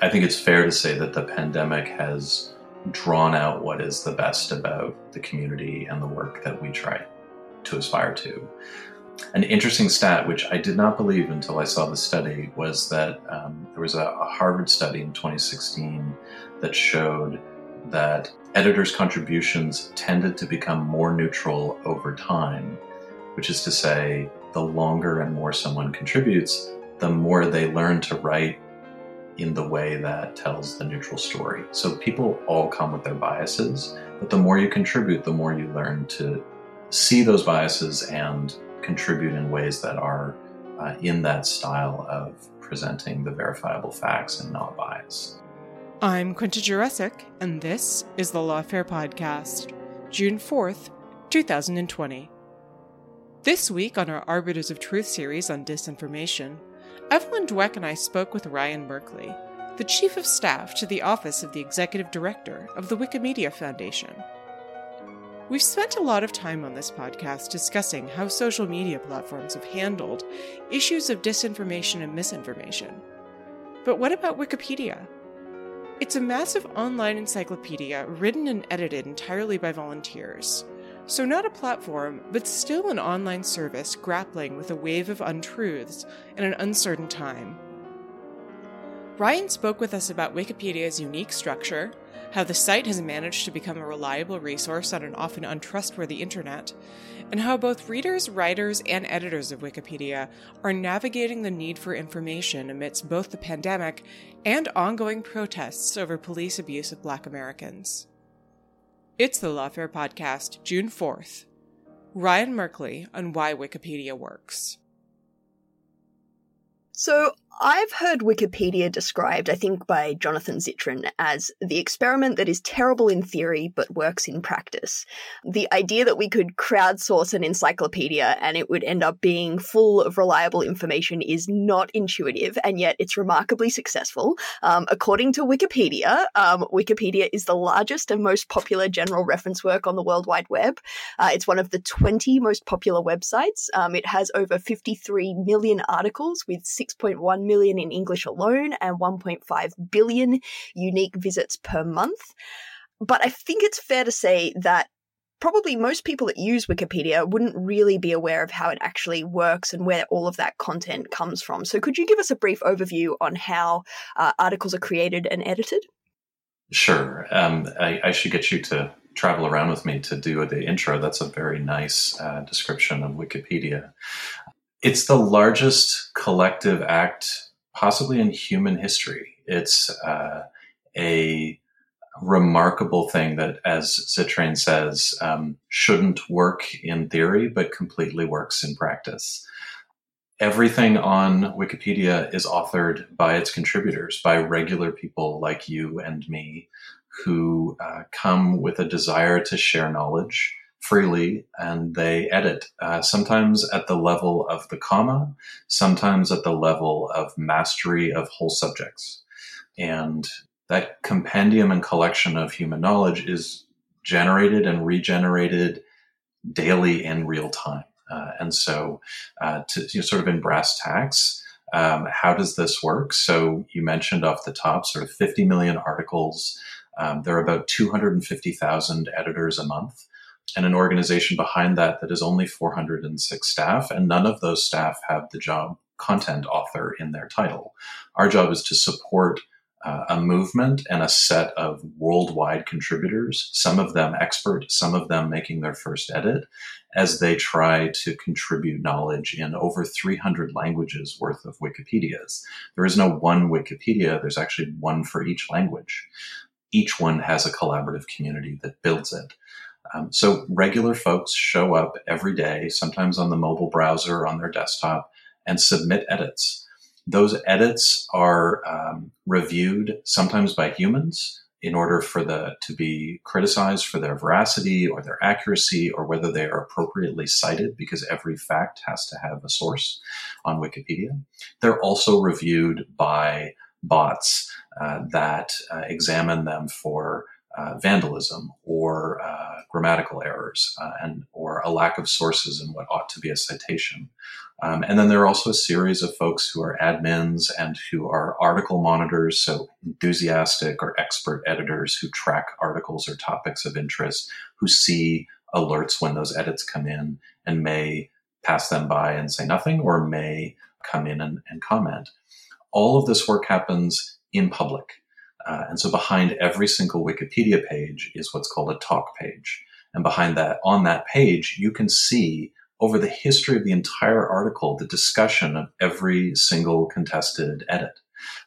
I think it's fair to say that the pandemic has drawn out what is the best about the community and the work that we try to aspire to. An interesting stat, which I did not believe until I saw the study, was that um, there was a, a Harvard study in 2016 that showed that editors' contributions tended to become more neutral over time, which is to say, the longer and more someone contributes, the more they learn to write in the way that tells the neutral story. So people all come with their biases, but the more you contribute, the more you learn to see those biases and contribute in ways that are uh, in that style of presenting the verifiable facts and not bias. I'm Quinta Jurecic, and this is the Lawfare Podcast, June 4th, 2020. This week on our Arbiters of Truth series on disinformation, Evelyn Douek and I spoke with Ryan Merkley, the Chief of Staff to the Office of the Executive Director of the Wikimedia Foundation. We've spent a lot of time on this podcast discussing how social media platforms have handled issues of disinformation and misinformation. But what about Wikipedia? It's a massive online encyclopedia written and edited entirely by volunteers. So, not a platform, but still an online service grappling with a wave of untruths in an uncertain time. Ryan spoke with us about Wikipedia's unique structure, how the site has managed to become a reliable resource on an often untrustworthy internet, and how both readers, writers, and editors of Wikipedia are navigating the need for information amidst both the pandemic and ongoing protests over police abuse of black Americans. It's the Lawfare Podcast, June 4th. Ryan Merkley on why Wikipedia works. So, I've heard Wikipedia described, I think, by Jonathan Zittrain as the experiment that is terrible in theory but works in practice. The idea that we could crowdsource an encyclopedia and it would end up being full of reliable information is not intuitive, and yet it's remarkably successful. Um, according to Wikipedia, um, Wikipedia is the largest and most popular general reference work on the World Wide Web. Uh, it's one of the 20 most popular websites. Um, it has over 53 million articles with 6.1 million in English alone and 1.5 billion unique visits per month. But I think it's fair to say that probably most people that use Wikipedia wouldn't really be aware of how it actually works and where all of that content comes from. So, could you give us a brief overview on how uh, articles are created and edited? Sure. Um, I, I, should get you to travel around with me to do the intro. That's a very nice uh, description of Wikipedia. It's the largest collective act, possibly in human history. It's uh, a remarkable thing that, as Zittrain says, um, shouldn't work in theory, but completely works in practice. Everything on Wikipedia is authored by its contributors, by regular people like you and me, who uh, come with a desire to share knowledge freely and they edit, uh, sometimes at the level of the comma, sometimes at the level of mastery of whole subjects. And that compendium and collection of human knowledge is generated and regenerated daily in real time. Uh, and so, uh, to you know, sort of in brass tacks, um, how does this work? So, you mentioned off the top sort of 50 million articles. Um, there are about 250,000 editors a month and an organization behind that that is only 406 staff, and none of those staff have the job content author in their title. Our job is to support uh, a movement and a set of worldwide contributors, some of them expert, some of them making their first edit, as they try to contribute knowledge in over 300 languages worth of Wikipedias. There is no one Wikipedia, there's actually one for each language. Each one has a collaborative community that builds it. Um, so regular folks show up every day, sometimes on the mobile browser on their desktop, and submit edits. Those edits are um, reviewed sometimes by humans in order for the to be criticized for their veracity or their accuracy or whether they are appropriately cited because every fact has to have a source on Wikipedia. They're also reviewed by bots uh, that uh, examine them for uh, vandalism or uh, grammatical errors uh, and or a lack of sources in what ought to be a citation. Um, and then there are also a series of folks who are admins and who are article monitors, so enthusiastic or expert editors who track articles or topics of interest, who see alerts when those edits come in and may pass them by and say nothing or may come in and, and comment. All of this work happens in public. Uh, and so behind every single Wikipedia page is what's called a talk page. And behind that, on that page, you can see over the history of the entire article the discussion of every single contested edit.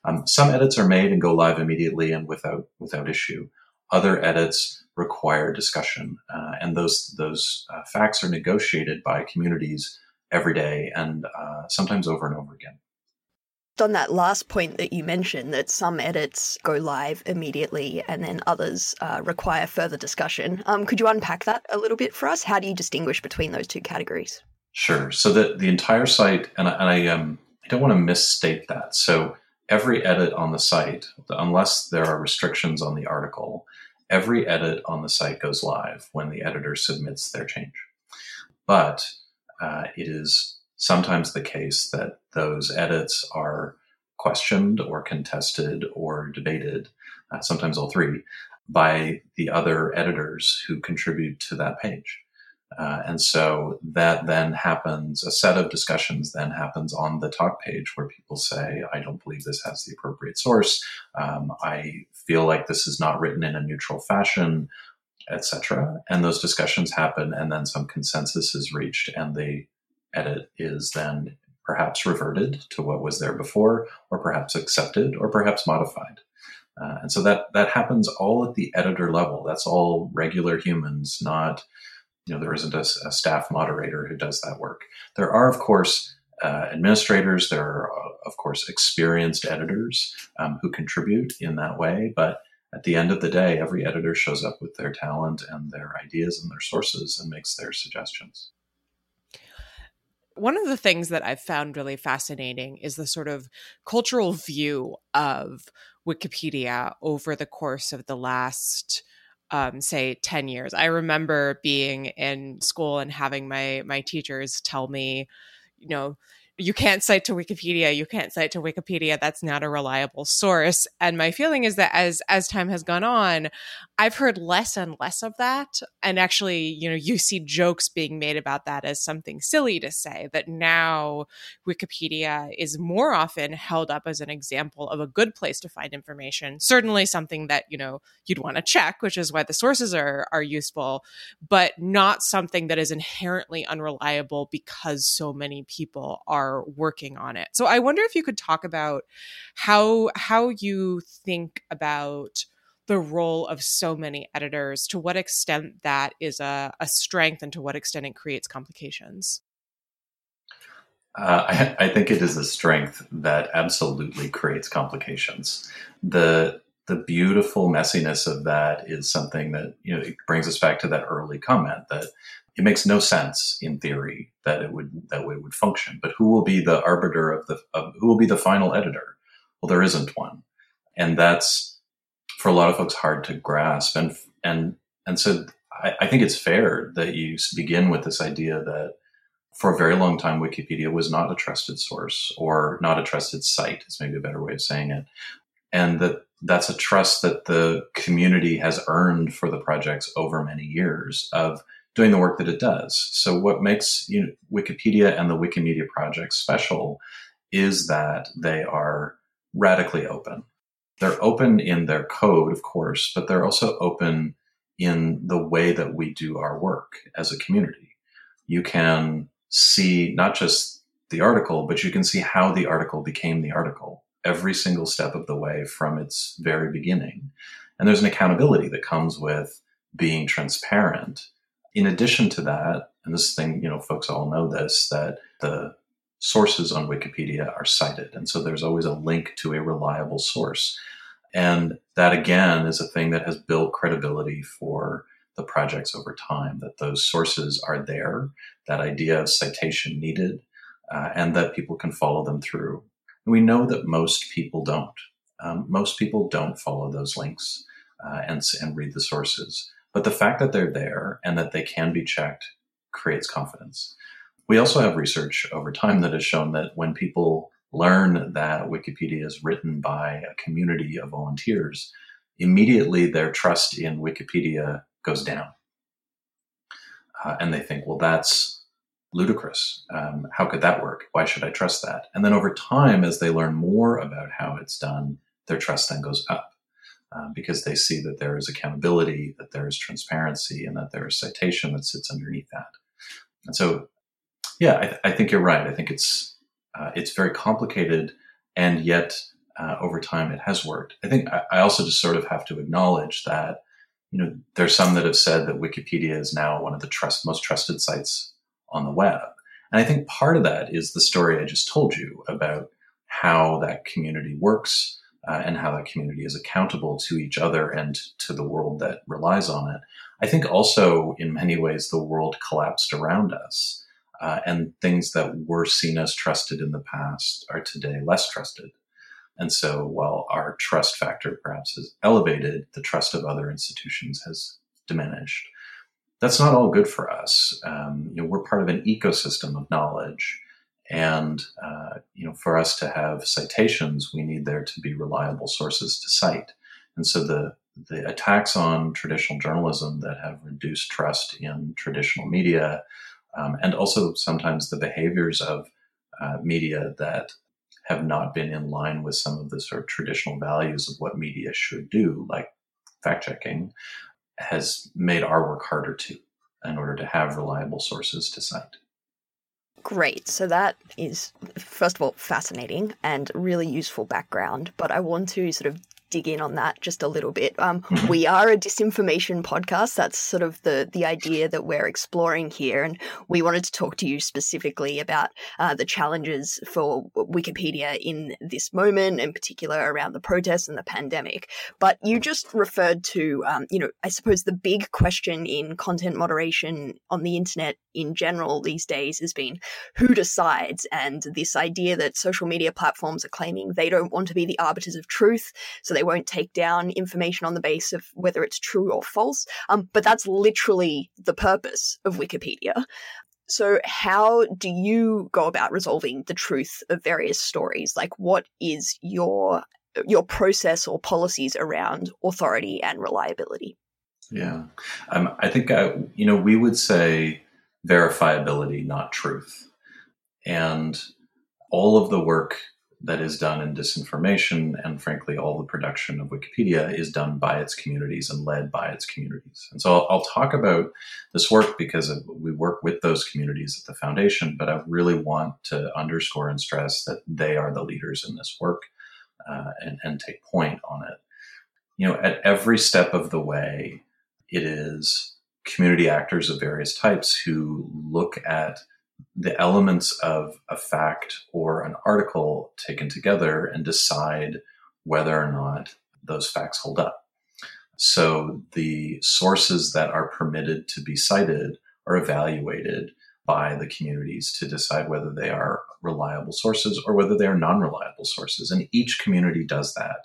Um, some edits are made and go live immediately and without without issue. Other edits require discussion, uh, and those those uh, facts are negotiated by communities every day and uh, sometimes over and over again on that last point that you mentioned, that some edits go live immediately and then others uh, require further discussion. Um, could you unpack that a little bit for us? How do you distinguish between those two categories? Sure. So the the entire site, and I, and I um I don't want to misstate that. So every edit on the site, unless there are restrictions on the article, every edit on the site goes live when the editor submits their change. But uh, it is sometimes the case that those edits are questioned or contested or debated, uh, sometimes all three, by the other editors who contribute to that page. Uh, and so that then happens, a set of discussions then happens on the talk page where people say, I don't believe this has the appropriate source. Um, I feel like this is not written in a neutral fashion, etc. And those discussions happen, and then some consensus is reached, and the edit is then perhaps reverted to what was there before, or perhaps accepted, or perhaps modified. Uh, and so that that happens all at the editor level. That's all regular humans, not you know there isn't a, a staff moderator who does that work. There are of course uh, administrators. There are uh, of course experienced editors um, who contribute in that way, but at the end of the day, every editor shows up with their talent and their ideas and their sources and makes their suggestions. One of the things that I've found really fascinating is the sort of cultural view of Wikipedia over the course of the last um, say 10 years. I remember being in school and having my my teachers tell me, you know, you can't cite to Wikipedia, you can't cite to Wikipedia, that's not a reliable source. And my feeling is that as as time has gone on, I've heard less and less of that. And actually, you know, you see jokes being made about that as something silly to say that now Wikipedia is more often held up as an example of a good place to find information. Certainly something that, you know, you'd want to check, which is why the sources are are useful, but not something that is inherently unreliable because so many people are are working on it. So I wonder if you could talk about how how you think about the role of so many editors, to what extent that is a, a strength and to what extent it creates complications. Uh, I, I, think it is a strength that absolutely creates complications. The the beautiful messiness of that is something that you know it brings us back to that early comment that it makes no sense in theory that it would that way would function. But who will be the arbiter of the of, who will be the final editor? Well, there isn't one, and that's for a lot of folks hard to grasp. And and and so I, I think it's fair that you begin with this idea that for a very long time Wikipedia was not a trusted source or not a trusted site is maybe a better way of saying it, and that that's a trust that the community has earned for the projects over many years of doing the work that it does. So what makes you know, Wikipedia and the Wikimedia project special is that they are radically open. They're open in their code, of course, but they're also open in the way that we do our work as a community. You can see not just the article, but you can see how the article became the article every single step of the way from its very beginning. And there's an accountability that comes with being transparent in addition to that, and this thing, you know, folks all know this, that the sources on Wikipedia are cited. And so there's always a link to a reliable source. And that again is a thing that has built credibility for the projects over time, that those sources are there, that idea of citation needed, uh, and that people can follow them through. And we know that most people don't. Um, most people don't follow those links. uh, and and read the sources. But the fact that they're there and that they can be checked creates confidence. We also have research over time that has shown that when people learn that Wikipedia is written by a community of volunteers, immediately their trust in Wikipedia goes down. Uh, and they think, well, that's ludicrous. Um, how could that work? Why should I trust that? And then over time, as they learn more about how it's done, their trust then goes up uh, because they see that there is accountability, that there is transparency, and that there is citation that sits underneath that. And so, yeah, I, th- I think you're right. I think it's uh, it's very complicated, and yet uh, over time it has worked. I think I, I also just sort of have to acknowledge that you know there's some that have said that Wikipedia is now one of the trust most trusted sites on the web, and I think part of that is the story I just told you about how that community works. Uh, and how that community is accountable to each other and to the world that relies on it. I think also, in many ways, the world collapsed around us uh, and things that were seen as trusted in the past are today less trusted. And so while our trust factor perhaps has elevated, the trust of other institutions has diminished. That's not all good for us. Um, you know, we're part of an ecosystem of knowledge. And, uh, you know, for us to have citations, we need there to be reliable sources to cite. And so the, the attacks on traditional journalism that have reduced trust in traditional media um, and also sometimes the behaviors of uh, media that have not been in line with some of the sort of traditional values of what media should do, like fact checking, has made our work harder too, in order to have reliable sources to cite. Great. So that is, first of all, fascinating and really useful background. But I want to sort of dig in on that just a little bit. Um, mm-hmm. we are a disinformation podcast. That's sort of the the idea that we're exploring here, and we wanted to talk to you specifically about uh, the challenges for Wikipedia in this moment, in particular around the protests and the pandemic. But you just referred to, um, you know, I suppose the big question in content moderation on the internet in general these days has been who decides, and this idea that social media platforms are claiming they don't want to be the arbiters of truth, so they won't take down information on the base of whether it's true or false. Um, but that's literally the purpose of Wikipedia. So, how do you go about resolving the truth of various stories? Like, what is your your process or policies around authority and reliability? Yeah, um, I think uh, you know we would say verifiability, not truth, and all of the work that is done in disinformation and frankly all the production of wikipedia is done by its communities and led by its communities. And so i'll, I'll talk about this work because we work with those communities at the foundation but i really want to underscore and stress that they are the leaders in this work uh, and, and take point on it. You know at every step of the way it is community actors of various types who look at the elements of a fact or an article taken together and decide whether or not those facts hold up. So the sources that are permitted to be cited are evaluated by the communities to decide whether they are reliable sources or whether they are non reliable sources. And each community does that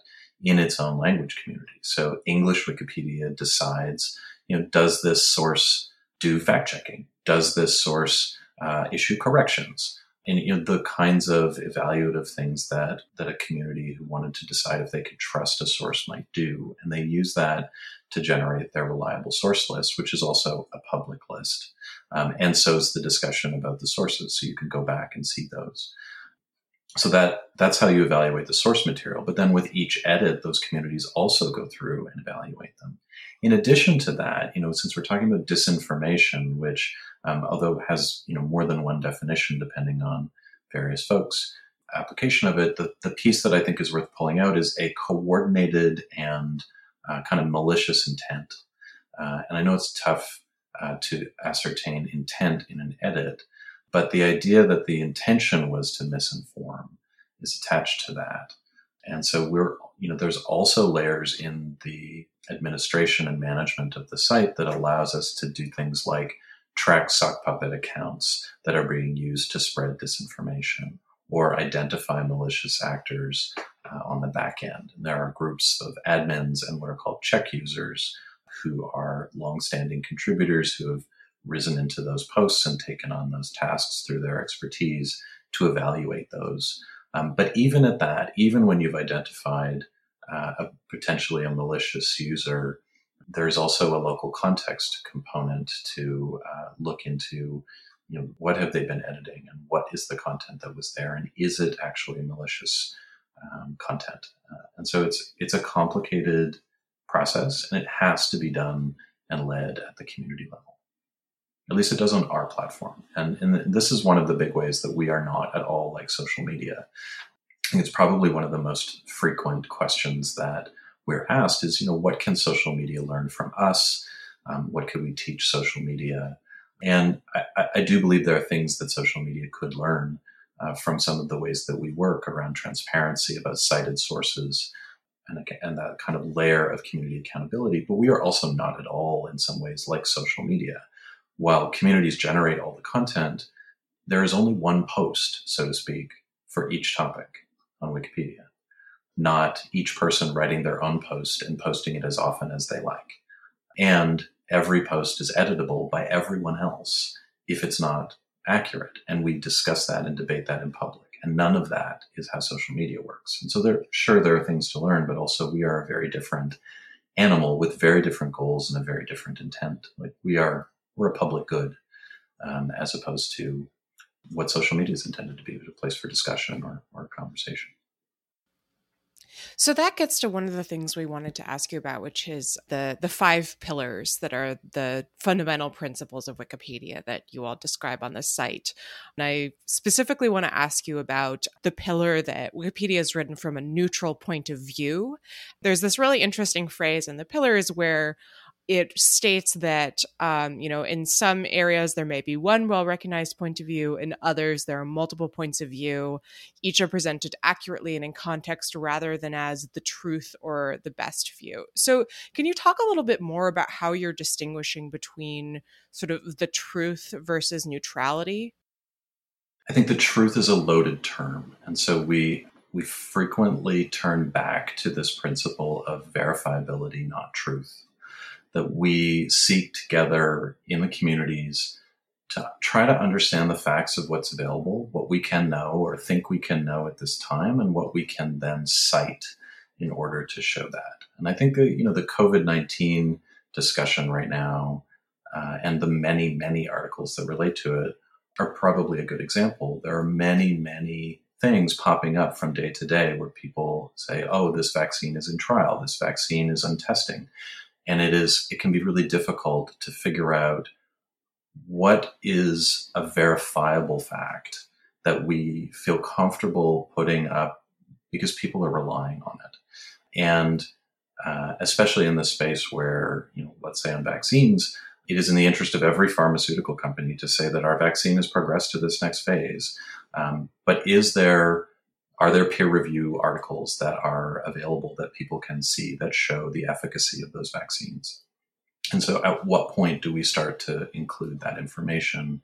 in its own language community. So English Wikipedia decides, you know, does this source do fact checking? Does this source uh, issue corrections, and you know, the kinds of evaluative things that that a community who wanted to decide if they could trust a source might do, and they use that to generate their reliable source list, which is also a public list. Um, and so is the discussion about the sources, so you can go back and see those. So that that's how you evaluate the source material. But then with each edit, those communities also go through and evaluate them. In addition to that, you know, since we're talking about disinformation, which um, although has you know more than one definition depending on various folks application of it the, the piece that i think is worth pulling out is a coordinated and uh, kind of malicious intent uh, and i know it's tough uh, to ascertain intent in an edit but the idea that the intention was to misinform is attached to that and so we're you know there's also layers in the administration and management of the site that allows us to do things like track sock puppet accounts that are being used to spread disinformation or identify malicious actors uh, on the back end. And there are groups of admins and what are called check users who are longstanding contributors who have risen into those posts and taken on those tasks through their expertise to evaluate those. Um, but even at that, even when you've identified uh, a, potentially a malicious user, there's also a local context component to uh, look into. You know, what have they been editing, and what is the content that was there, and is it actually malicious um, content? Uh, and so it's it's a complicated process, and it has to be done and led at the community level. At least it does on our platform. And, and this is one of the big ways that we are not at all like social media. It's probably one of the most frequent questions that we're asked is, you know, what can social media learn from us? Um, what could we teach social media? And I, I, do believe there are things that social media could learn uh, from some of the ways that we work around transparency, about cited sources, and, and that kind of layer of community accountability. But we are also not at all, in some ways, like social media while communities generate all the content, there is only one post, so to speak, for each topic on Wikipedia, not each person writing their own post and posting it as often as they like. And every post is editable by everyone else if it's not accurate. And we discuss that and debate that in public. And none of that is how social media works. And so there, sure, there are things to learn, but also we are a very different animal with very different goals and a very different intent. Like we are we're a public good um, as opposed to what social media is intended to be a place for discussion or, or conversation. So that gets to one of the things we wanted to ask you about, which is the the five pillars that are the fundamental principles of Wikipedia that you all describe on the site. And I specifically want to ask you about the pillar that Wikipedia is written from a neutral point of view. There's this really interesting phrase in the pillars where it states that um, you know in some areas there may be one well recognized point of view in others there are multiple points of view. Each are presented accurately and in context rather than as the truth or the best view. So can you talk a little bit more about how you're distinguishing between sort of the truth versus neutrality? I think the truth is a loaded term and so we we frequently turn back to this principle of verifiability not truth that we seek together in the communities to try to understand the facts of what's available, what we can know or think we can know at this time, and what we can then cite in order to show that. And I think that, you know, the COVID 19 discussion right now uh, and the many, many articles that relate to it are probably a good example. There are many, many things popping up from day to day where people say, oh, this vaccine is in trial, this vaccine is on testing and it is it can be really difficult to figure out what is a verifiable fact that we feel comfortable putting up because people are relying on it. And uh, especially in the space where you know let's say on vaccines it is in the interest of every pharmaceutical company to say that our vaccine has progressed to this next phase. Um, but is there are there peer review articles that are available that people can see that show the efficacy of those vaccines? And so, at what point do we start to include that information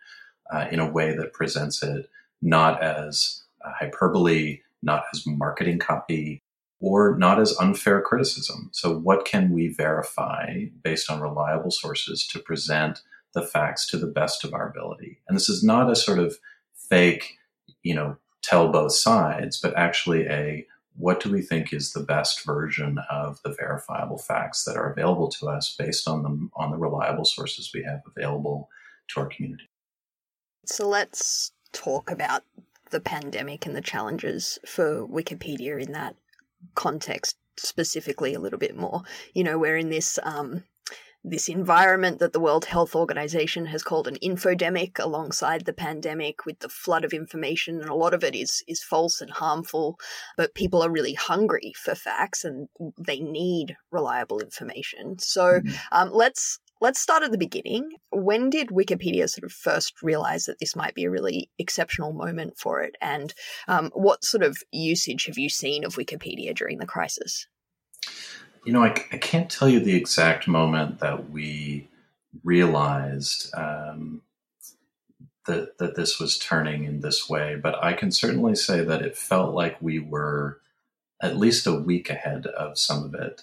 uh, in a way that presents it not as hyperbole, not as marketing copy, or not as unfair criticism? So, what can we verify based on reliable sources to present the facts to the best of our ability? And this is not a sort of fake, you know, tell both sides, but actually a what do we think is the best version of the verifiable facts that are available to us based on the on the reliable sources we have available to our community. So let's talk about the pandemic and the challenges for Wikipedia in that context specifically a little bit more. You know, we're in this um, this environment that the World Health Organization has called an infodemic alongside the pandemic with the flood of information and a lot of it is is false and harmful. But people are really hungry for facts and they need reliable information. So mm-hmm. um, let's let's start at the beginning. When did wikipedia sort of first realize that this might be a really exceptional moment for it? And um, what sort of usage have you seen of wikipedia during the crisis you know, I, I can't tell you the exact moment that we realized um, that that this was turning in this way, but I can certainly say that it felt like we were at least a week ahead of some of it.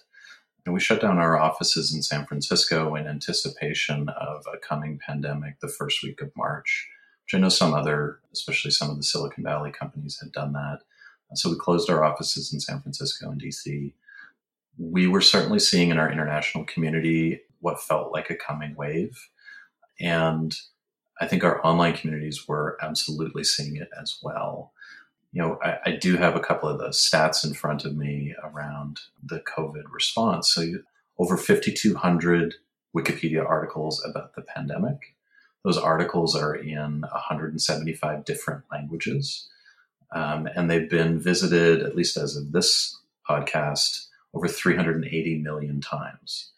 And we shut down our offices in San Francisco in anticipation of a coming pandemic the first week of March, which I know some other, especially some of the Silicon Valley companies, had done that. So we closed our offices in San Francisco and DC. We were certainly seeing in our international community what felt like a coming wave. And I think our online communities were absolutely seeing it as well. You know, I, I, do have a couple of the stats in front of me around the COVID response. So, over 5,200 Wikipedia articles about the pandemic. Those articles are in 175 different languages. Um, and they've been visited, at least as of this podcast, over 380 million times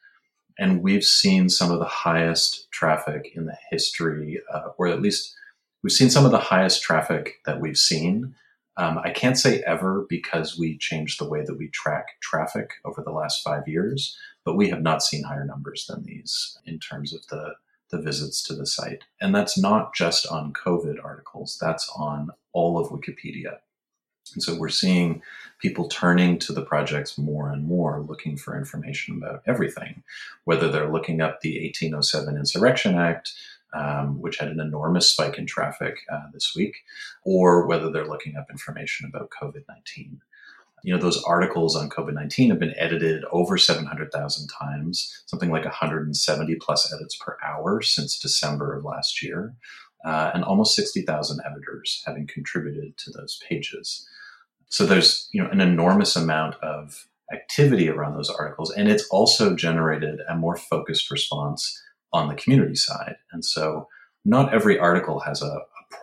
and we've seen some of the highest traffic in the history, uh, or at least we've seen some of the highest traffic that we've seen. Um, I can't say ever because we changed the way that we track traffic over the last five years, but we have not seen higher numbers than these in terms of the the visits to the site. And that's not just on COVID articles, that's on all of Wikipedia. And so we're seeing people turning to the projects more and more, looking for information about everything, whether they're looking up the 1807 Insurrection Act, um, which had an enormous spike in traffic uh, this week, or whether they're looking up information about COVID 19. You know, those articles on COVID 19 have been edited over 700,000 times, something like 170 plus edits per hour since December of last year, uh, and almost 60,000 editors having contributed to those pages. So there's you know an enormous amount of activity around those articles, and it's also generated a more focused response on the community side. And so not every article has a,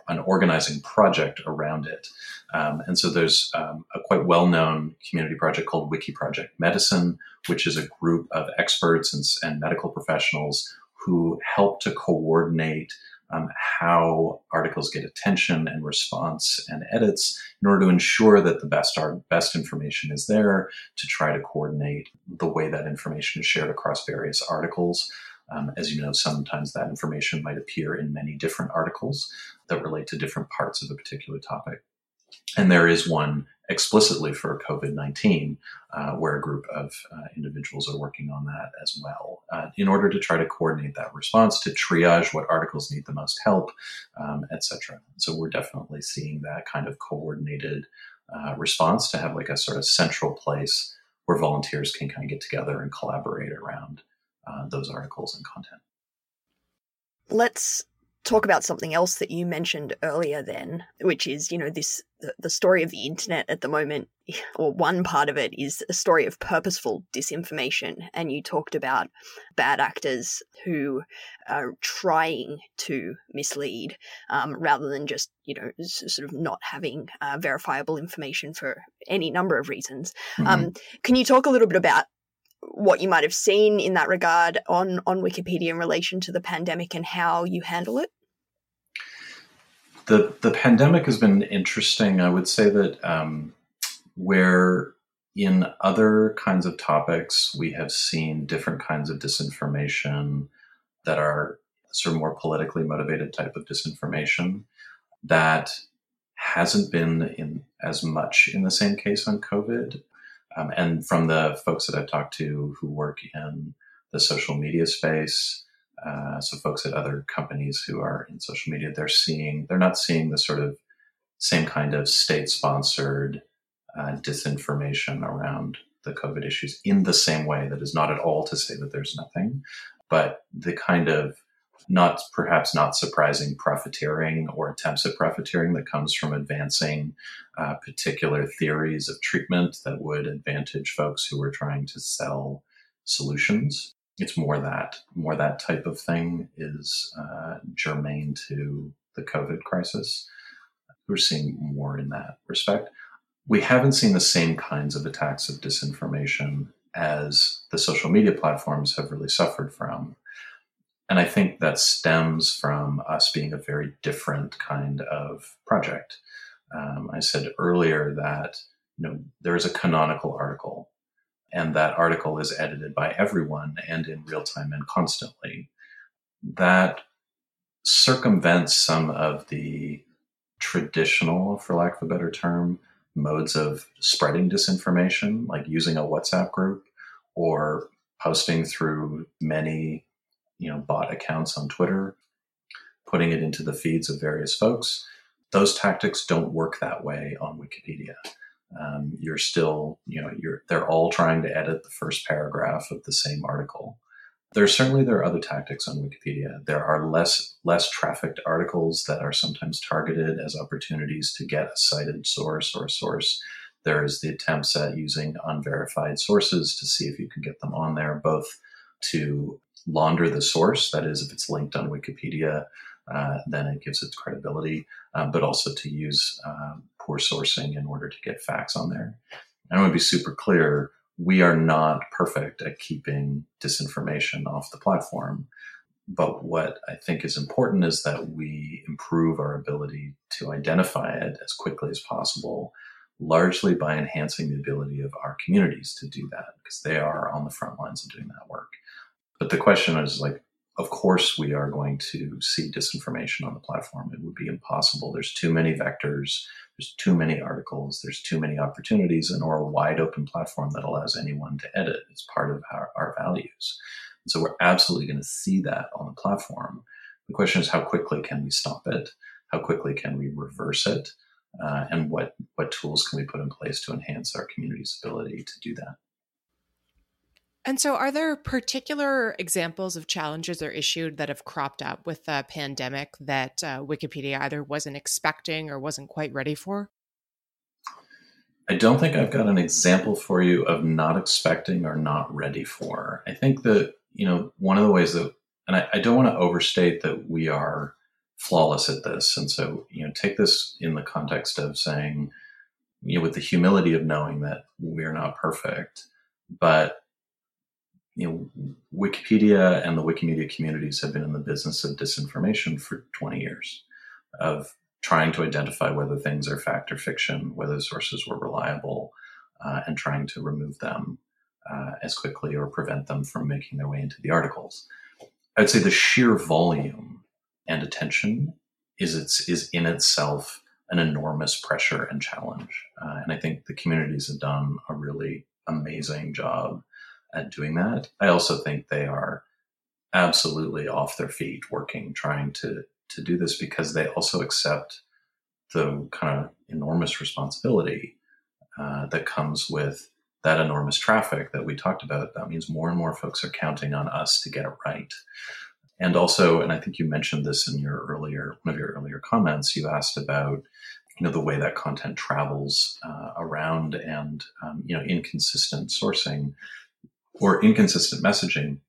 an organizing project around it. Um, and so there's um, a quite well known community project called Wiki Project Medicine, which is a group of experts and, and medical professionals who help to coordinate um, how articles get attention and response and edits in order to ensure that the best art, best information is there to try to coordinate the way that information is shared across various articles. Um, as you know, sometimes that information might appear in many different articles that relate to different parts of a particular topic. And there is one explicitly for COVID 19, uh, where a group of uh, individuals are working on that as well, uh, in order to try to coordinate that response, to triage what articles need the most help, um, etc. So we're definitely seeing that kind of coordinated uh, response to have like a sort of central place where volunteers can kind of get together and collaborate around uh, those articles and content. Let's talk about something else that you mentioned earlier then which is you know this the, the, story of the internet at the moment or one part of it is a story of purposeful disinformation and you talked about bad actors who are trying to mislead um, rather than just you know sort of not having uh, verifiable information for any number of reasons mm-hmm. um, can you talk a little bit about what you might have seen in that regard on on Wikipedia in relation to the pandemic and how you handle it? The the pandemic has been interesting. I would say that um, where in other kinds of topics we have seen different kinds of disinformation that are sort of more politically motivated type of disinformation that hasn't been in as much in the same case on COVID. Um, and from the folks that I've talked to who work in the social media space, uh, so folks at other companies who are in social media, they're seeing they're not seeing the sort of same kind of state-sponsored uh, disinformation around the COVID issues in the same way. That is not at all to say that there's nothing, but the kind of not perhaps not surprising profiteering or attempts at profiteering that comes from advancing uh, particular theories of treatment that would advantage folks who are trying to sell solutions. It's more that more that type of thing is uh, germane to the COVID crisis. We're seeing more in that respect. We haven't seen the same kinds of attacks of disinformation as the social media platforms have really suffered from. And I think that stems from us being a very different kind of project. Um, I said earlier that you know there is a canonical article, and that article is edited by everyone and in real time and constantly. That circumvents some of the traditional, for lack of a better term, modes of spreading disinformation, like using a WhatsApp group or posting through many, you know, bot accounts on Twitter, putting it into the feeds of various folks. Those tactics don't work that way on Wikipedia. Um, you're still, you know, you're they're all trying to edit the first paragraph of the same article. There's certainly there are other tactics on Wikipedia. There are less less trafficked articles that are sometimes targeted as opportunities to get a cited source or a source. There's the attempts at using unverified sources to see if you can get them on there, both to launder the source, that is, if it's linked on Wikipedia, uh, then it gives it credibility, uh, but also to use uh, sourcing in order to get facts on there. I want to be super clear we are not perfect at keeping disinformation off the platform. But what I think is important is that we improve our ability to identify it as quickly as possible, largely by enhancing the ability of our communities to do that, because they are on the front lines of doing that work. But the question is like, of course, we are going to see disinformation on the platform. It would be impossible. There's too many vectors, there's too many articles, there's too many opportunities, and or a wide open platform that allows anyone to edit is part of our, our values. And so we're absolutely going to see that on the platform. The question is how quickly can we stop it? How quickly can we reverse it? Uh, and what, what tools can we put in place to enhance our community's ability to do that? And so, are there particular examples of challenges or issues that have cropped up with the pandemic that uh, Wikipedia either wasn't expecting or wasn't quite ready for? I don't think I've got an example for you of not expecting or not ready for. I think that, you know, one of the ways that, and I, I don't want to overstate that we are flawless at this. And so, you know, take this in the context of saying, you know, with the humility of knowing that we're not perfect, but you know, Wikipedia and the Wikimedia communities have been in the business of disinformation for 20 years, of trying to identify whether things are fact or fiction, whether sources were reliable, uh, and trying to remove them uh, as quickly or prevent them from making their way into the articles. I'd say the sheer volume and attention is its is in itself an enormous pressure and challenge, uh, and I think the communities have done a really amazing job at doing that. I also think they are absolutely off their feet working, trying to to do this because they also accept the kind of enormous responsibility uh, that comes with that enormous traffic that we talked about. That means more and more folks are counting on us to get it right. And also, and I think you mentioned this in your earlier one of your earlier comments. You asked about you know the way that content travels uh, around and um, you know inconsistent sourcing or inconsistent messaging,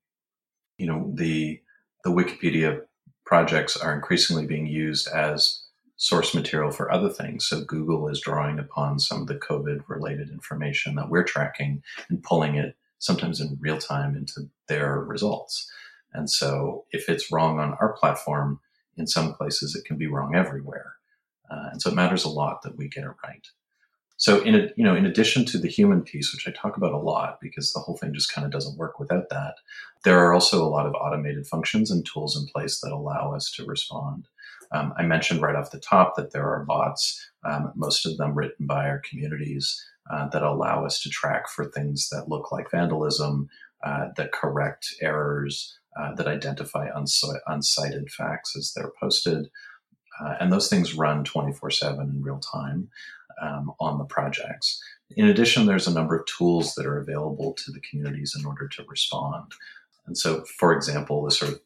you know, the the Wikipedia projects are increasingly being used as source material for other things. So Google is drawing upon some of the COVID related information that we're tracking and pulling it sometimes in real time into their results. And so if it's wrong on our platform, in some places it can be wrong everywhere. Uh, and so it matters a lot that we get it right. So in a, you know, in addition to the human piece, which I talk about a lot because the whole thing just kind of doesn't work without that, there are also a lot of automated functions and tools in place that allow us to respond. Um, I mentioned right off the top that there are bots, um, most of them written by our communities, uh, that allow us to track for things that look like vandalism, uh, that correct errors, uh, that identify uns- uncited facts as they're posted. Uh, and those things run 24 7 in real time um, on the projects. In addition, there's a number of tools that are available to the communities in order to respond. And so, for example, the sort of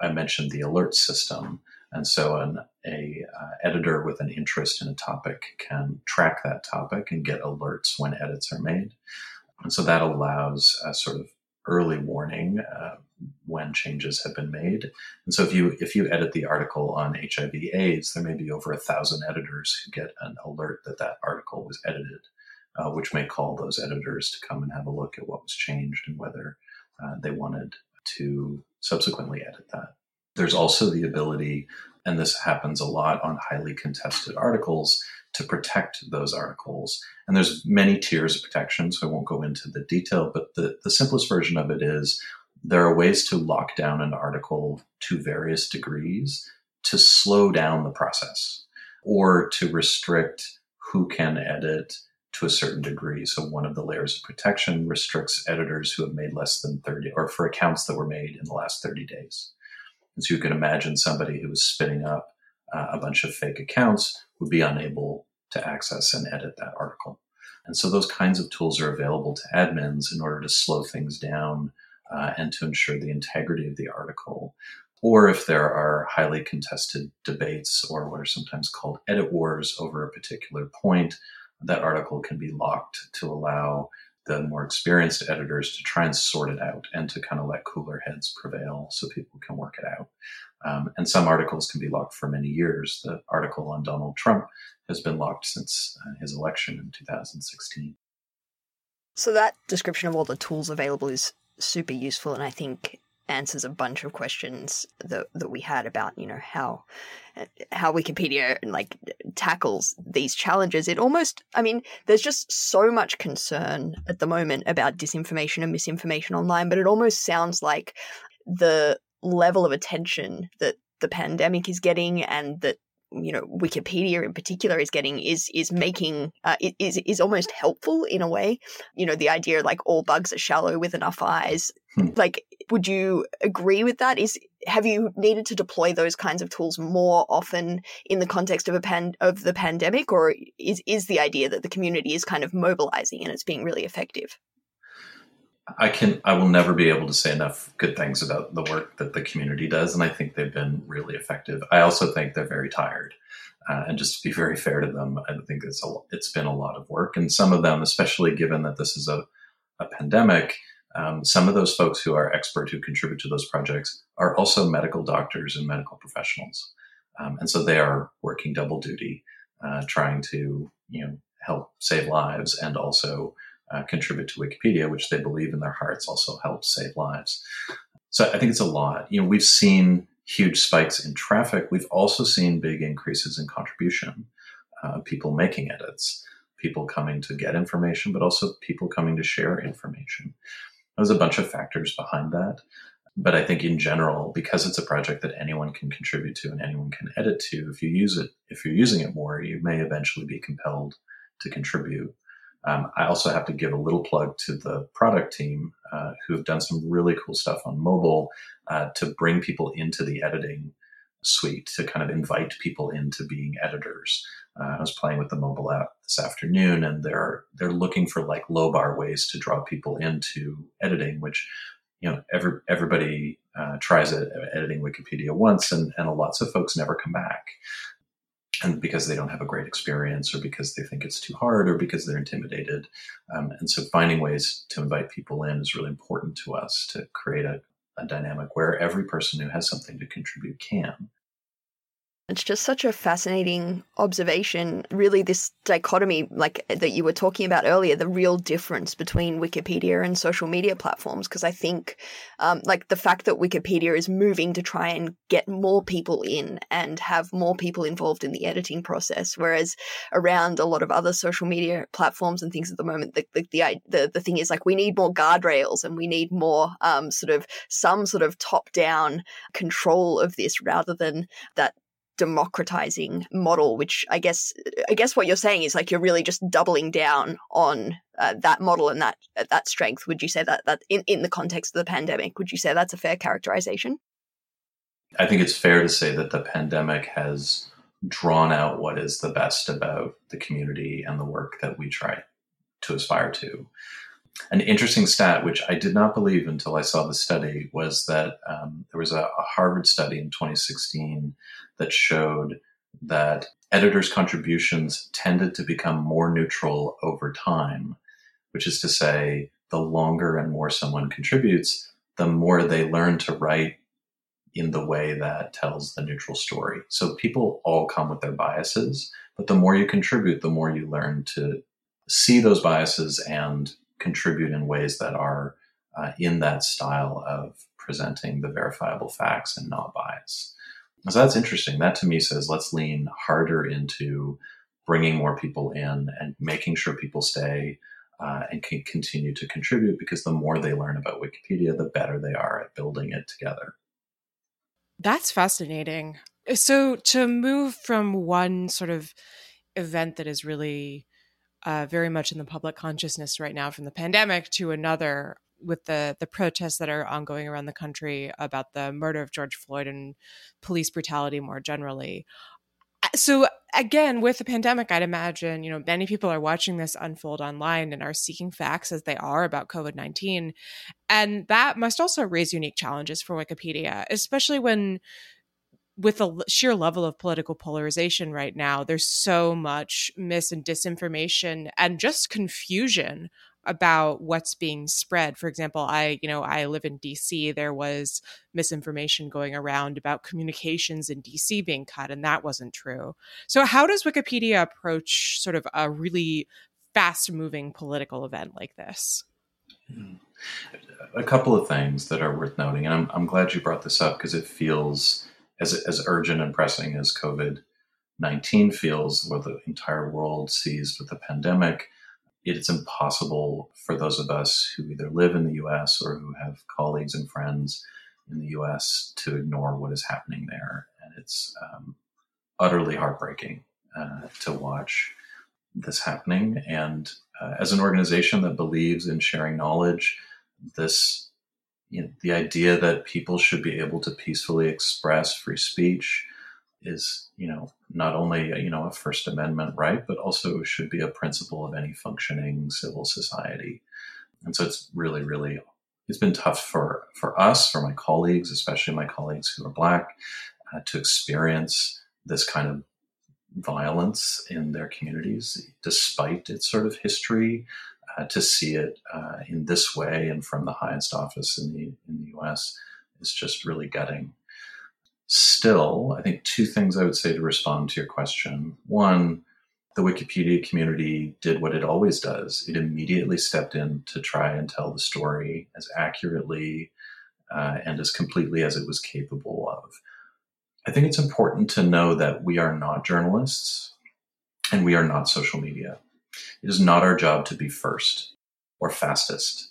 I mentioned the alert system, and so an a uh, editor with an interest in a topic can track that topic and get alerts when edits are made. And so that allows a sort of early warning uh, when changes have been made. And so if you if you edit the article on HIV/AIDS, there may be over a thousand editors who get an alert that that article was edited, uh, which may call those editors to come and have a look at what was changed and whether uh, they wanted to subsequently edit that. There's also the ability, and this happens a lot on highly contested articles, to protect those articles. And there's many tiers of protection, so I won't go into the detail, but the, the simplest version of it is there are ways to lock down an article to various degrees to slow down the process or to restrict who can edit to a certain degree. So one of the layers of protection restricts editors who have made less than 30 or for accounts that were made in the last 30 days. And so you can imagine somebody who was spinning up uh, a bunch of fake accounts would be unable to access and edit that article. And so those kinds of tools are available to admins in order to slow things down uh, and to ensure the integrity of the article. Or if there are highly contested debates or what are sometimes called edit wars over a particular point, that article can be locked to allow the more experienced editors to try and sort it out and to kind of let cooler heads prevail so people can work it out. Um, and some articles can be locked for many years. The article on Donald Trump has been locked since uh, his election in 2016. So that description of all the tools available is super useful, and I think answers a bunch of questions that that we had about you know how uh, how Wikipedia like tackles these challenges. It almost, I mean, there's just so much concern at the moment about disinformation and misinformation online, but it almost sounds like the level of attention that the pandemic is getting and that you know Wikipedia in particular is getting is is making uh, is is almost helpful in a way. You know, the idea like all bugs are shallow with enough eyes. Hmm. Like, would you agree with that? Is have you needed to deploy those kinds of tools more often in the context of a pan of the pandemic, or is is the idea that the community is kind of mobilizing and it's being really effective? I can I will never be able to say enough good things about the work that the community does, and I think they've been really effective. I also think they're very tired, uh, and just to be very fair to them, I think it's a, it's been a lot of work, and some of them, especially given that this is a, a pandemic, um, some of those folks who are expert who contribute to those projects are also medical doctors and medical professionals, um, and so they are working double duty, uh, trying to you know help save lives and also uh, contribute to Wikipedia, which they believe in their hearts also helps save lives. So I think it's a lot. You know, we've seen huge spikes in traffic. We've also seen big increases in contribution, uh, people making edits, people coming to get information, but also people coming to share information. There's a bunch of factors behind that. But I think in general, because it's a project that anyone can contribute to and anyone can edit to, if you use it, if you're using it more, you may eventually be compelled to contribute. Um, I also have to give a little plug to the product team uh, who have done some really cool stuff on mobile uh, to bring people into the editing suite to kind of invite people into being editors. Uh, I was playing with the mobile app this afternoon, and they're they're looking for like low bar ways to draw people into editing, which you know every, everybody uh, tries it, editing Wikipedia once, and and lots of folks never come back and because they don't have a great experience or because they think it's too hard or because they're intimidated. Um, and so finding ways to invite people in is really important to us to create a, a dynamic where every person who has something to contribute can. It's just such a fascinating observation. Really, this dichotomy, like that you were talking about earlier, the real difference between Wikipedia and social media platforms. Because I think, um, like, the fact that Wikipedia is moving to try and get more people in and have more people involved in the editing process, whereas around a lot of other social media platforms and things at the moment, the the the, the, the thing is like we need more guardrails and we need more um, sort of some sort of top down control of this rather than that democratizing model which i guess i guess what you're saying is like you're really just doubling down on uh, that model and that uh, that strength. Would you say that that in, in the context of the pandemic would you say that's a fair characterization? I think it's fair to say that the pandemic has drawn out what is the best about the community and the work that we try to aspire to. An interesting stat, which I did not believe until I saw the study, was that um, there was a, a, Harvard study in 2016 that showed that editors' contributions tended to become more neutral over time, which is to say, the longer and more someone contributes, the more they learn to write in the way that tells the neutral story. So people all come with their biases, but the more you contribute, the more you learn to see those biases and contribute in ways that are uh, in that style of presenting the verifiable facts and not bias. So that's interesting. That to me says let's lean harder into bringing more people in and making sure people stay uh, and can continue to contribute because the more they learn about Wikipedia, the better they are at building it together. That's fascinating. So to move from one sort of event that is really uh, very much in the public consciousness right now from the pandemic to another with the the protests that are ongoing around the country about the murder of George Floyd and police brutality more generally. Uh, so again, with the pandemic, I'd imagine you know many people are watching this unfold online and are seeking facts as they are about COVID nineteen, and that must also raise unique challenges for Wikipedia, especially when with the sheer level of political polarization right now, there's so much mis and disinformation and just confusion about what's being spread. For example, I, you know, I live in DC. There was misinformation going around about communications in DC being cut, and that wasn't true. So, how does Wikipedia approach sort of a really fast moving political event like this? Hmm. A couple of things that are worth noting, and I'm, I'm glad you brought this up because it feels as, as urgent and pressing as COVID 19 feels, where the entire world seized with the pandemic. It's impossible for those of us who either live in the US or who have colleagues and friends in the US to ignore what is happening there. And it's um, utterly heartbreaking uh, to watch this happening. And uh, as an organization that believes in sharing knowledge, this you know, the idea that people should be able to peacefully express free speech is, you know, not only you know a First Amendment right, but also should be a principle of any functioning civil society. And so it's really, really, it's been tough for for us, for my colleagues, especially my colleagues who are black, uh, to experience this kind of violence in their communities, despite its sort of history uh, to see it uh, in this way and from the highest office in the in the U.S. is just really gutting. Still, I think two things I would say to respond to your question. One, the Wikipedia community did what it always does. It immediately stepped in to try and tell the story as accurately uh, and as completely as it was capable of. I think it's important to know that we are not journalists and we are not social media. It is not our job to be first or fastest.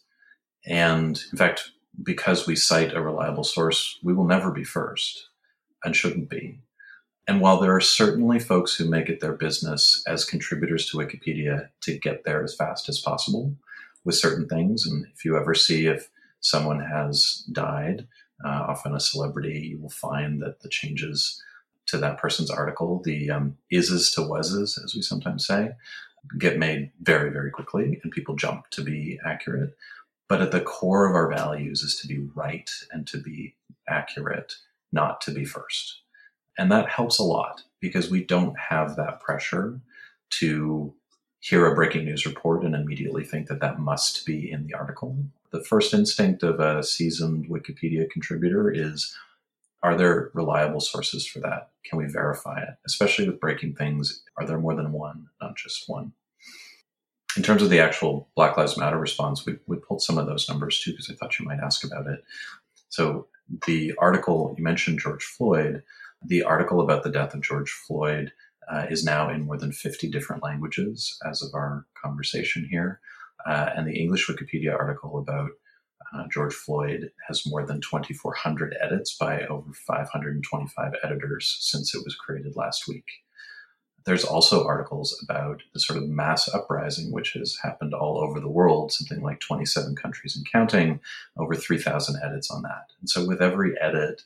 And in fact, because we cite a reliable source, we will never be first and shouldn't be. And while there are certainly folks who make it their business as contributors to Wikipedia to get there as fast as possible with certain things, and if you ever see if someone has died, uh, often a celebrity, you will find that the changes to that person's article, the um, ises to wases, as we sometimes say, get made very, very quickly and people jump to be accurate. But at the core of our values is to be right and to be accurate, not to be first. And that helps a lot because we don't have that pressure to hear a breaking news report and immediately think that that must be in the article. The first instinct of a seasoned Wikipedia contributor is are there reliable sources for that? Can we verify it? Especially with breaking things, are there more than one, not just one? In terms of the actual Black Lives Matter response, we, we pulled some of those numbers too, because I thought you might ask about it. So the article, you mentioned George Floyd, the article about the death of George Floyd uh, is now in more than 50 different languages as of our conversation here. Uh, and the English Wikipedia article about uh, George Floyd has more than 2,400 edits by over 525 editors since it was created last week. There's also articles about the sort of mass uprising, which has happened all over the world, something like 27 countries and counting, over 3,000 edits on that. And so, with every edit,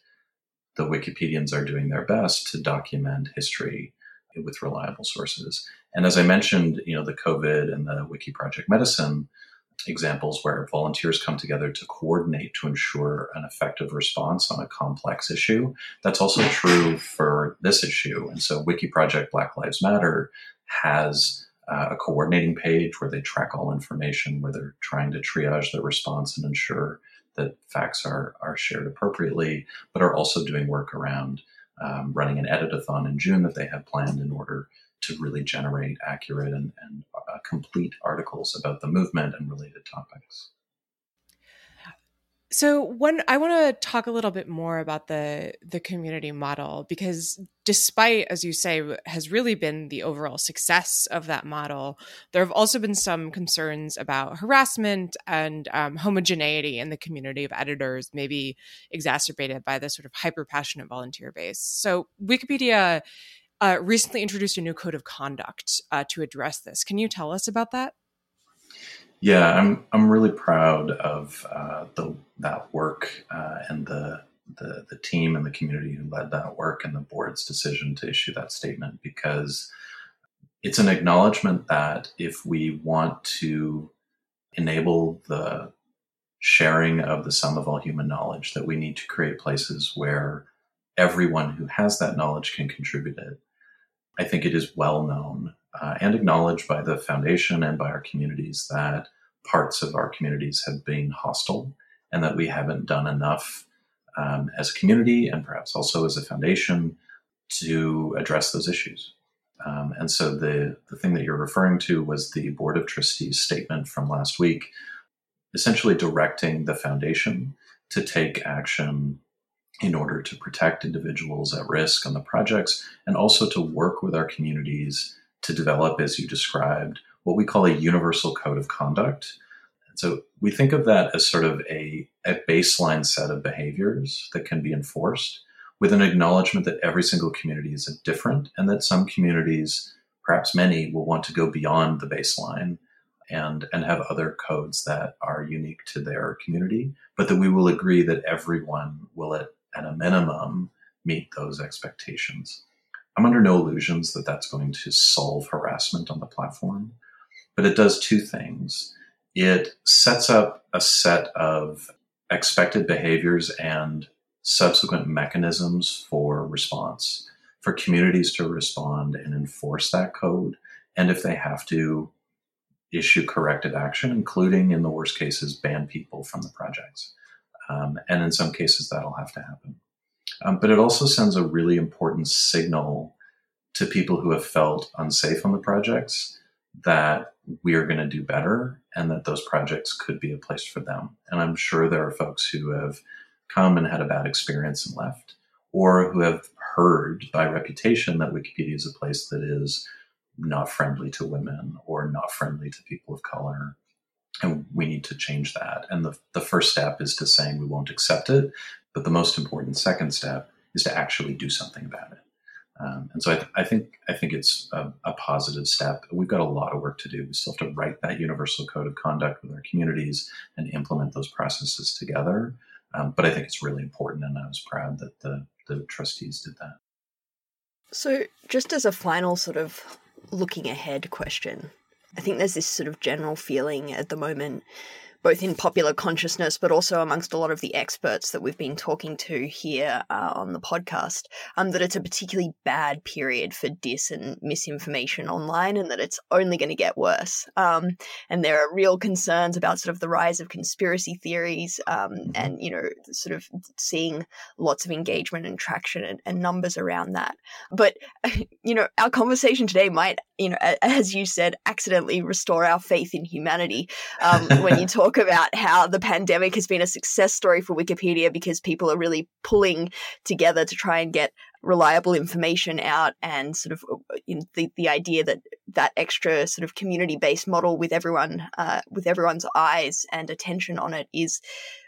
the Wikipedians are doing their best to document history with reliable sources. And as I mentioned, you know, the COVID and the Wiki Project Medicine examples where volunteers come together to coordinate to ensure an effective response on a complex issue. That's also true for this issue. And so Wiki Project Black Lives Matter has uh, a coordinating page where they track all information, where they're trying to triage the response and ensure that facts are, are shared appropriately, but are also doing work around um, running an editathon in June that they have planned in order to really generate accurate and, and uh, complete articles about the movement and related topics. So when I want to talk a little bit more about the the community model because despite as you say has really been the overall success of that model there have also been some concerns about harassment and um, homogeneity in the community of editors maybe exacerbated by the sort of hyper passionate volunteer base. So Wikipedia uh, recently introduced a new code of conduct uh, to address this. Can you tell us about that? Yeah, I'm I'm really proud of uh, the that work uh, and the, the the team and the community who led that work and the board's decision to issue that statement because it's an acknowledgement that if we want to enable the sharing of the sum of all human knowledge, that we need to create places where everyone who has that knowledge can contribute it. I think it is well known uh, and acknowledged by the foundation and by our communities that parts of our communities have been hostile and that we haven't done enough um, as a community and perhaps also as a foundation to address those issues. Um, and so the, the thing that you're referring to was the Board of Trustees statement from last week, essentially directing the foundation to take action in order to protect individuals at risk on the projects and also to work with our communities to develop, as you described, what we call a universal code of conduct. So we think of that as sort of a, a baseline set of behaviors that can be enforced with an acknowledgement that every single community is different and that some communities, perhaps many, will want to go beyond the baseline and and have other codes that are unique to their community, but that we will agree that everyone will at at a minimum, meet those expectations. I'm under no illusions that that's going to solve harassment on the platform, but it does two things. It sets up a set of expected behaviors and subsequent mechanisms for response for communities to respond and enforce that code. And if they have to, issue corrective action, including in the worst cases, ban people from the projects. Um, and in some cases, that'll have to happen. Um, but it also sends a really important signal to people who have felt unsafe on the projects that we are going to do better and that those projects could be a place for them. And I'm sure there are folks who have come and had a bad experience and left, or who have heard by reputation that Wikipedia is a place that is not friendly to women or not friendly to people of color and we need to change that. And the, the first step is to saying we won't accept it. But the most important second step is to actually do something about it. Um, and so I, th- I, think I think it's a, a, positive step. We've got a lot of work to do. We still have to write that universal code of conduct with our communities and implement those processes together. Um, but I think it's really important, and I was proud that the, the trustees did that. So, just as a final sort of looking ahead question, I think there's this sort of general feeling at the moment both in popular consciousness, but also amongst a lot of the experts that we've been talking to here uh, on the podcast, um, that it's a particularly bad period for dis and misinformation online, and that it's only going to get worse. Um, and there are real concerns about sort of the rise of conspiracy theories, um, mm-hmm. and you know, sort of seeing lots of engagement and traction and, and numbers around that. But you know, our conversation today might, you know, as you said, accidentally restore our faith in humanity um, when you talk talk about how the pandemic has been a success story for Wikipedia because people are really pulling together to try and get reliable information out and sort of uh, the, the idea that that extra sort of community based model with everyone uh, with everyone's eyes and attention on it is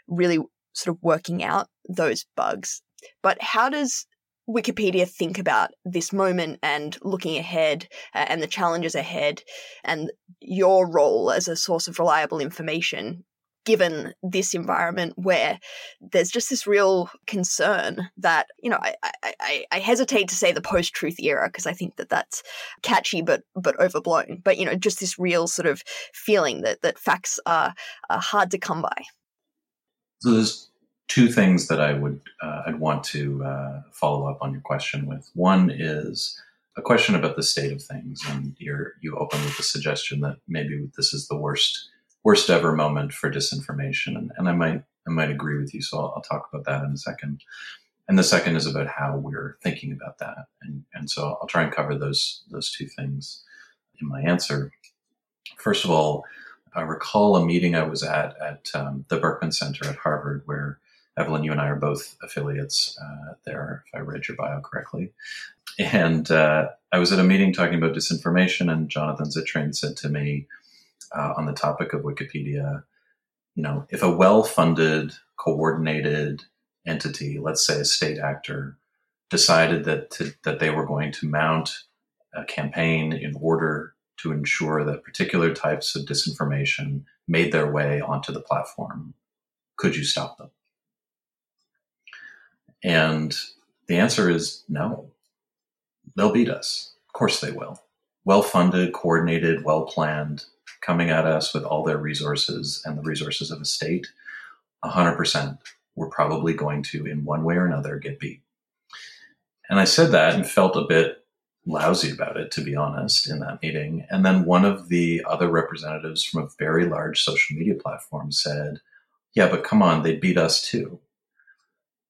really sort of working out those bugs. But how does Wikipedia think about this moment and looking ahead uh, and the challenges ahead and your role as a source of reliable information given this environment where there's just this real concern that you know I, I, I hesitate to say the post-truth era because I think that that's catchy but but overblown but you know just this real sort of feeling that that facts are, are hard to come by. So there's two things that I would uh, I'd want to uh, follow up on your question with. One is a question about the state of things, and you you open with the suggestion that maybe this is the worst worst ever moment for disinformation, and, and I might I might agree with you. So I'll, I'll, talk about that in a second. And the second is about how we're thinking about that, and and so I'll try and cover those those two things in my answer. First of all, I recall a meeting I was at at um, the Berkman Center at Harvard where Evelyn, you and I are both affiliates uh, there, if I read your bio correctly. And uh, I was at a meeting talking about disinformation, and Jonathan Zittrain said to me uh, on the topic of Wikipedia, you know, if a well funded, coordinated entity, let's say a state actor, decided that to, that they were going to mount a campaign in order to ensure that particular types of disinformation made their way onto the platform. Could you stop them? And the answer is no. They'll beat us. Of course they will. Well funded, coordinated, well planned, coming at us with all their resources and the resources of a state, 100% we're probably going to, in one way or another, get beat. And I said that and felt a bit lousy about it, to be honest, in that meeting. And then one of the other representatives from a very large social media platform said, Yeah, but come on, they beat us too.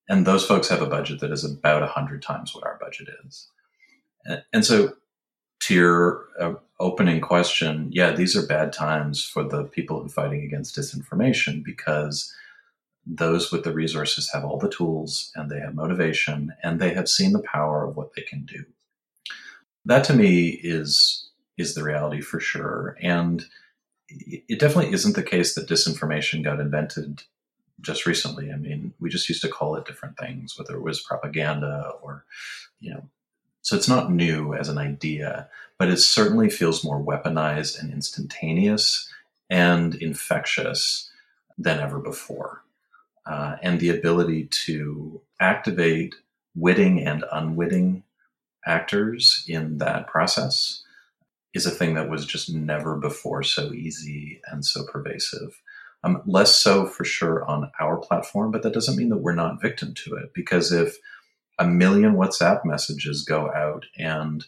And those folks have a budget that is about 100 times what our budget is. And, so, to your uh, opening question, yeah, these are bad times for the people who are fighting against disinformation because those with the resources have all the tools and they have motivation and they have seen the power of what they can do. That to me is is the reality for sure. And it definitely isn't the case that disinformation got invented just recently. I mean, we just used to call it different things, whether it was propaganda or, you know, so it's not new as an idea, but it certainly feels more weaponized and instantaneous and infectious than ever before uh, and the ability to activate witting and unwitting actors in that process is a thing that was just never before so easy and so pervasive. Um, less so for sure on our platform, but that doesn't mean that we're not victim to it. Because if a million WhatsApp messages go out and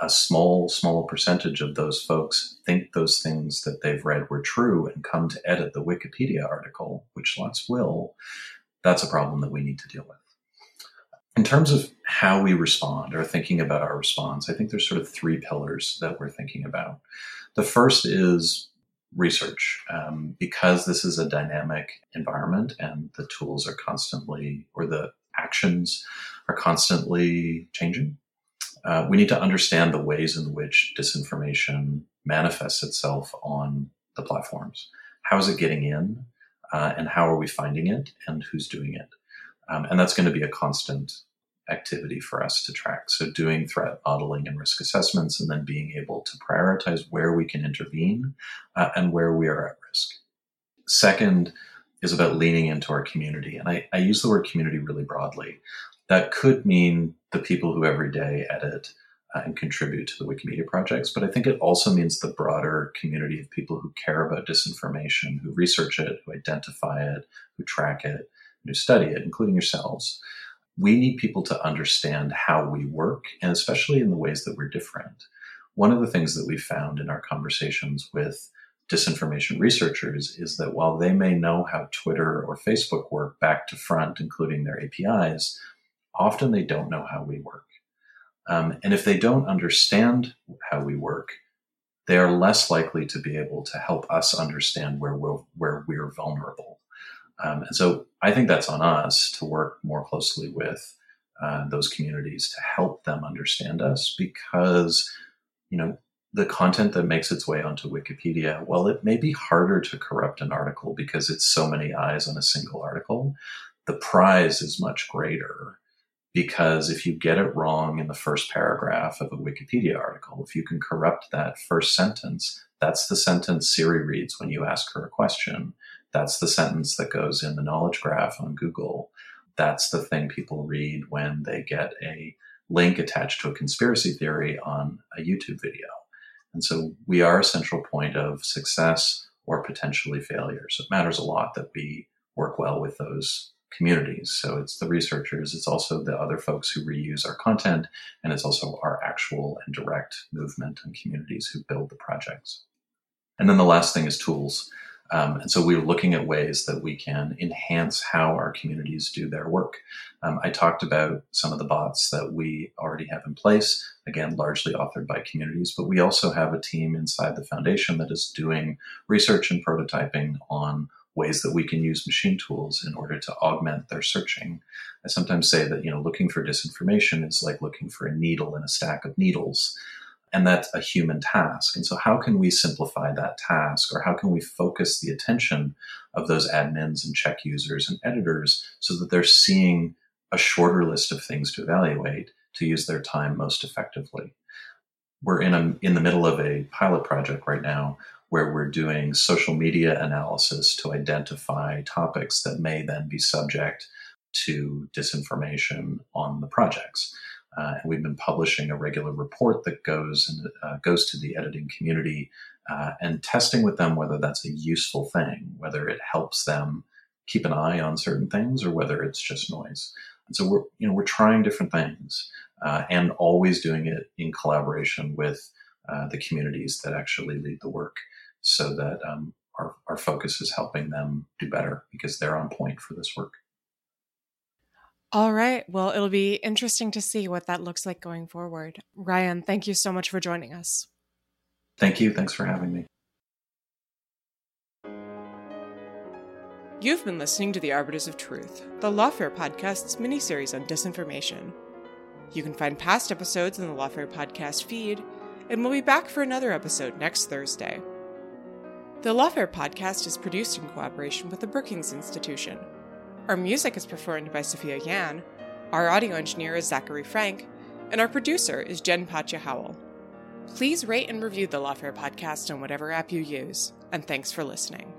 a small, small percentage of those folks think those things that they've read were true and come to edit the Wikipedia article, which lots will, that's a problem that we need to deal with. In terms of how we respond or thinking about our response, I think there's sort of three pillars that we're thinking about. The first is research, um, because this is a dynamic environment and the tools are constantly, or the actions are constantly changing uh, we need to understand the ways in which disinformation manifests itself on the platforms. How is it getting in? Uh, and how are we finding it? And who's doing it? Um, and that's going to be a constant activity for us to track. So, doing threat modeling and risk assessments, and then being able to prioritize where we can intervene uh, and where we are at risk. Second is about leaning into our community. And I, I use the word community really broadly. That could mean the people who every day edit uh, and contribute to the Wikimedia projects, but I think it also means the broader community of people who care about disinformation, who research it, who identify it, who track it, who study it, including yourselves. We need people to understand how we work, and especially in the ways that we're different. One of the things that we found in our conversations with disinformation researchers is that while they may know how Twitter or Facebook work back to front, including their APIs, often they don't know how we work. Um, and if they don't understand how we work, they are less likely to be able to help us understand where we're, where we're vulnerable. Um, and so I think that's on us to work more closely with uh, those communities to help them understand us because, you know, the content that makes its way onto Wikipedia, well, it may be harder to corrupt an article because it's so many eyes on a single article. The prize is much greater because if you get it wrong in the first paragraph of a Wikipedia article, if you can corrupt that first sentence, that's the sentence Siri reads when you ask her a question. That's the sentence that goes in the knowledge graph on Google. That's the thing people read when they get a link attached to a conspiracy theory on a YouTube video. And so we are a central point of success or potentially failure. So it matters a lot that we work well with those communities. So it's the researchers, it's also the other folks who reuse our content, and it's also our actual and direct movement and communities who build the projects. And then the last thing is tools. Um, and so we're looking at ways that we can enhance how our communities do their work. Um, I talked about some of the bots that we already have in place, again, largely authored by communities, but we also have a team inside the foundation that is doing research and prototyping on ways that we can use machine tools in order to augment their searching. I sometimes say that, you know, looking for disinformation is like looking for a needle in a stack of needles. And that's a human task. And so, how can we simplify that task, or how can we focus the attention of those admins and check users and editors so that they're seeing a shorter list of things to evaluate to use their time most effectively. We're in a, in the middle of a pilot project right now where we're doing social media analysis to identify topics that may then be subject to disinformation on the projects. Uh, and we've been publishing a regular report that goes and uh, goes to the editing community uh, and testing with them whether that's a useful thing, whether it helps them keep an eye on certain things or whether it's just noise. And so we're you know we're trying different things uh, and always doing it in collaboration with uh, the communities that actually lead the work, so that um, our our focus is helping them do better because they're on point for this work. All right. Well, it'll be interesting to see what that looks like going forward. Ryan, thank you so much for joining us. Thank you. Thanks for having me. You've been listening to The Arbiters of Truth, the Lawfare Podcast's miniseries on disinformation. You can find past episodes in the Lawfare Podcast feed, and we'll be back for another episode next Thursday. The Lawfare Podcast is produced in cooperation with the Brookings Institution our music is performed by Sophia Yan, our audio engineer is Zachary Frank, and our producer is Jen Patja Howell. Please rate and review the Lawfare podcast on whatever app you use, and thanks for listening.